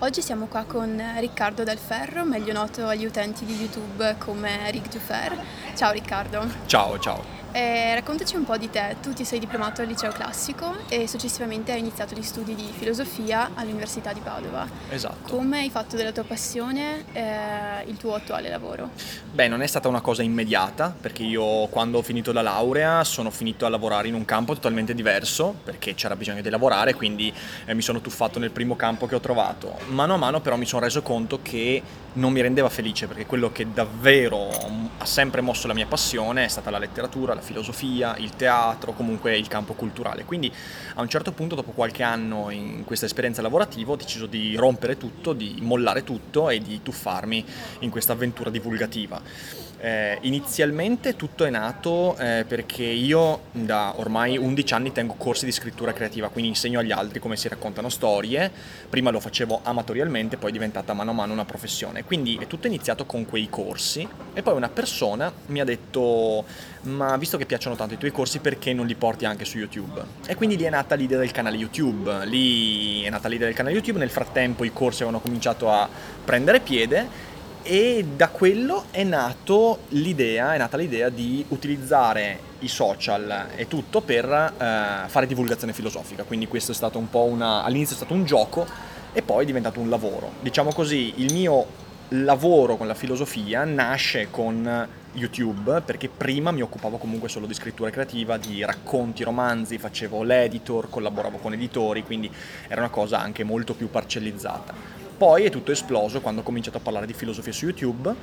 Oggi siamo qua con Riccardo Del Ferro, meglio noto agli utenti di YouTube come Rick Dufer. Ciao Riccardo. Ciao, ciao. Eh, raccontaci un po' di te. Tu ti sei diplomato al liceo classico e successivamente hai iniziato gli studi di filosofia all'Università di Padova. Esatto. Come hai fatto della tua passione eh, il tuo attuale lavoro? Beh, non è stata una cosa immediata, perché io quando ho finito la laurea sono finito a lavorare in un campo totalmente diverso, perché c'era bisogno di lavorare, quindi eh, mi sono tuffato nel primo campo che ho trovato. Mano a mano però mi sono reso conto che non mi rendeva felice, perché quello che davvero ha sempre mosso la mia passione è stata la letteratura, la filosofia, il teatro, comunque il campo culturale. Quindi a un certo punto, dopo qualche anno in questa esperienza lavorativa, ho deciso di rompere tutto, di mollare tutto e di tuffarmi in questa avventura divulgativa. Eh, inizialmente tutto è nato eh, perché io da ormai 11 anni tengo corsi di scrittura creativa, quindi insegno agli altri come si raccontano storie. Prima lo facevo amatorialmente, poi è diventata mano a mano una professione. Quindi è tutto iniziato con quei corsi e poi una persona mi ha detto ma visto che piacciono tanto i tuoi corsi perché non li porti anche su YouTube? E quindi lì è nata l'idea del canale YouTube, lì è nata l'idea del canale YouTube, nel frattempo i corsi avevano cominciato a prendere piede e da quello è, nato l'idea, è nata l'idea di utilizzare i social e tutto per eh, fare divulgazione filosofica, quindi questo è stato un po' una, all'inizio è stato un gioco e poi è diventato un lavoro. Diciamo così, il mio lavoro con la filosofia nasce con YouTube perché prima mi occupavo comunque solo di scrittura creativa, di racconti, romanzi, facevo l'editor, collaboravo con editori, quindi era una cosa anche molto più parcellizzata. Poi è tutto esploso quando ho cominciato a parlare di filosofia su YouTube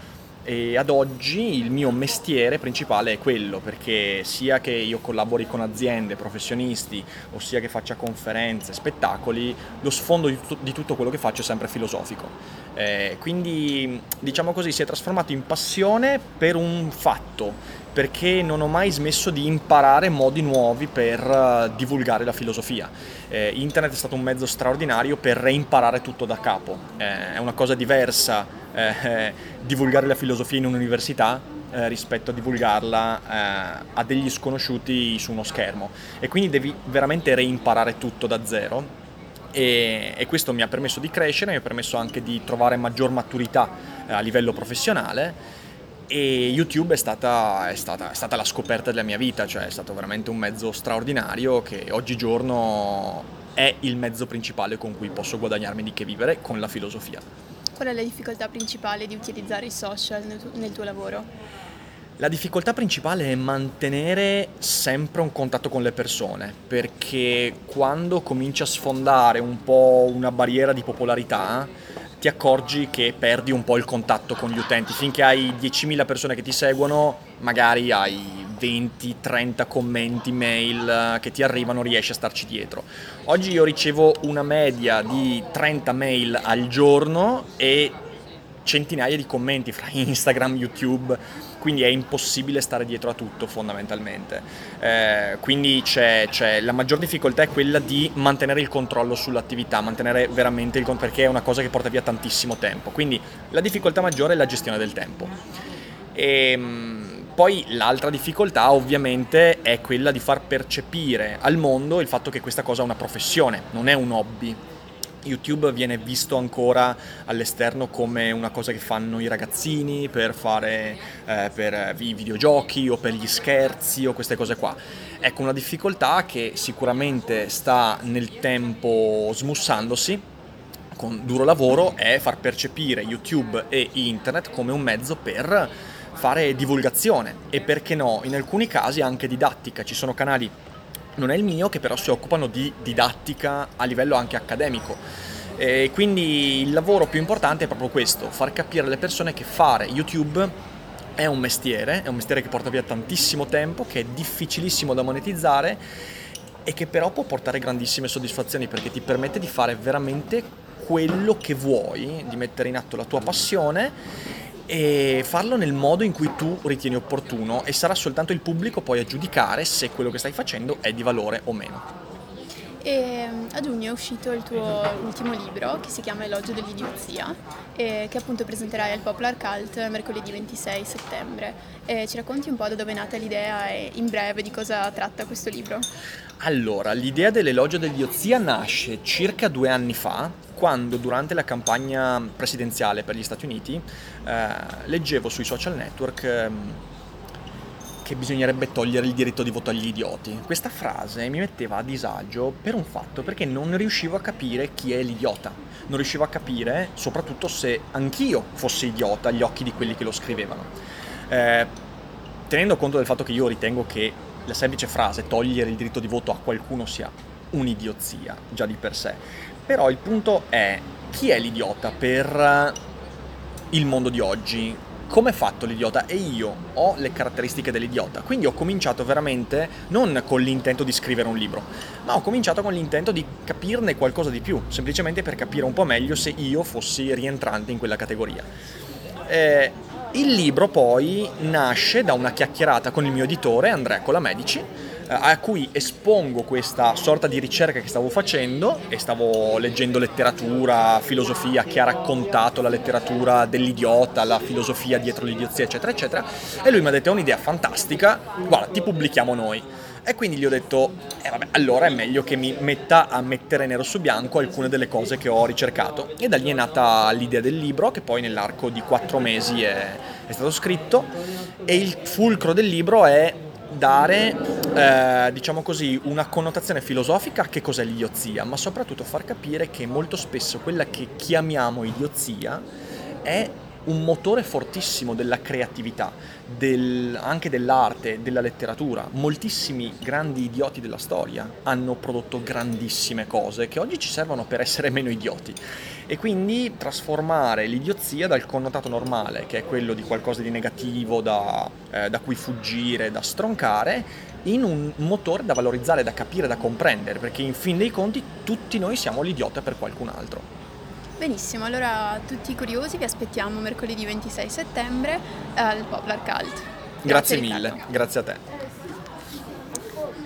e ad oggi il mio mestiere principale è quello, perché sia che io collabori con aziende, professionisti, o sia che faccia conferenze, spettacoli, lo sfondo di tutto, di tutto quello che faccio è sempre filosofico. Eh, quindi diciamo così si è trasformato in passione per un fatto perché non ho mai smesso di imparare modi nuovi per uh, divulgare la filosofia. Eh, internet è stato un mezzo straordinario per reimparare tutto da capo. Eh, è una cosa diversa eh, divulgare la filosofia in un'università eh, rispetto a divulgarla eh, a degli sconosciuti su uno schermo. E quindi devi veramente reimparare tutto da zero. E, e questo mi ha permesso di crescere, mi ha permesso anche di trovare maggior maturità a livello professionale e YouTube è stata, è, stata, è stata, la scoperta della mia vita, cioè è stato veramente un mezzo straordinario che oggigiorno è il mezzo principale con cui posso guadagnarmi di che vivere con la filosofia. Qual è la difficoltà principale di utilizzare i social nel tuo, nel tuo lavoro? La difficoltà principale è mantenere sempre un contatto con le persone, perché quando cominci a sfondare un po' una barriera di popolarità, ti accorgi che perdi un po' il contatto con gli utenti. Finché hai 10.000 persone che ti seguono, magari hai 20-30 commenti, mail che ti arrivano, riesci a starci dietro. Oggi io ricevo una media di 30 mail al giorno e centinaia di commenti fra Instagram, YouTube, quindi è impossibile stare dietro a tutto fondamentalmente. Eh, quindi c'è, c'è, la maggior difficoltà è quella di mantenere il controllo sull'attività, mantenere veramente il controllo, perché è una cosa che porta via tantissimo tempo. Quindi la difficoltà maggiore è la gestione del tempo. Ehm, poi l'altra difficoltà ovviamente è quella di far percepire al mondo il fatto che questa cosa è una professione, non è un hobby YouTube viene visto ancora all'esterno come una cosa che fanno i ragazzini per fare eh, per i videogiochi o per gli scherzi o queste cose qua. Ecco, una difficoltà che sicuramente sta nel tempo smussandosi con duro lavoro è far percepire YouTube e internet come un mezzo per fare divulgazione e perché no, in alcuni casi anche didattica. Ci sono canali non è il mio, che però si occupano di didattica a livello anche accademico. E quindi il lavoro più importante è proprio questo, far capire alle persone che fare YouTube è un mestiere, è un mestiere che porta via tantissimo tempo, che è difficilissimo da monetizzare e che però può portare grandissime soddisfazioni perché ti permette di fare veramente quello che vuoi, di mettere in atto la tua passione e farlo nel modo in cui tu ritieni opportuno e sarà soltanto il pubblico poi a giudicare se quello che stai facendo è di valore o meno. E a giugno è uscito il tuo ultimo libro che si chiama Elogio dell'idiozia e che appunto presenterai al Popular Cult mercoledì 26 settembre. E ci racconti un po' da dove è nata l'idea e in breve di cosa tratta questo libro? Allora, l'idea dell'elogio dell'idiozia nasce circa due anni fa quando durante la campagna presidenziale per gli Stati Uniti eh, leggevo sui social network eh, che bisognerebbe togliere il diritto di voto agli idioti. Questa frase mi metteva a disagio per un fatto, perché non riuscivo a capire chi è l'idiota. Non riuscivo a capire soprattutto se anch'io fossi idiota agli occhi di quelli che lo scrivevano. Eh, tenendo conto del fatto che io ritengo che la semplice frase togliere il diritto di voto a qualcuno sia un'idiozia già di per sé. Però il punto è chi è l'idiota per il mondo di oggi? Come è fatto l'idiota? E io ho le caratteristiche dell'idiota. Quindi ho cominciato veramente non con l'intento di scrivere un libro, ma ho cominciato con l'intento di capirne qualcosa di più, semplicemente per capire un po' meglio se io fossi rientrante in quella categoria. Eh, il libro poi nasce da una chiacchierata con il mio editore Andrea Colamedici eh, a cui espongo questa sorta di ricerca che stavo facendo e stavo leggendo letteratura, filosofia che ha raccontato la letteratura dell'idiota, la filosofia dietro l'idiozia, eccetera, eccetera. E lui mi ha detto: È un'idea fantastica, guarda, ti pubblichiamo noi. E quindi gli ho detto: eh vabbè, allora è meglio che mi metta a mettere nero su bianco alcune delle cose che ho ricercato. E da lì è nata l'idea del libro, che poi nell'arco di quattro mesi è, è stato scritto. E il fulcro del libro è dare, eh, diciamo così, una connotazione filosofica a che cos'è l'idiozia, ma soprattutto far capire che molto spesso quella che chiamiamo idiozia è un motore fortissimo della creatività, del, anche dell'arte, della letteratura. Moltissimi grandi idioti della storia hanno prodotto grandissime cose che oggi ci servono per essere meno idioti. E quindi trasformare l'idiozia dal connotato normale, che è quello di qualcosa di negativo da, eh, da cui fuggire, da stroncare, in un motore da valorizzare, da capire, da comprendere, perché in fin dei conti tutti noi siamo l'idiota per qualcun altro. Benissimo, allora tutti i curiosi vi aspettiamo mercoledì 26 settembre al Poplar Cult. Grazie, grazie mille, grazie a te.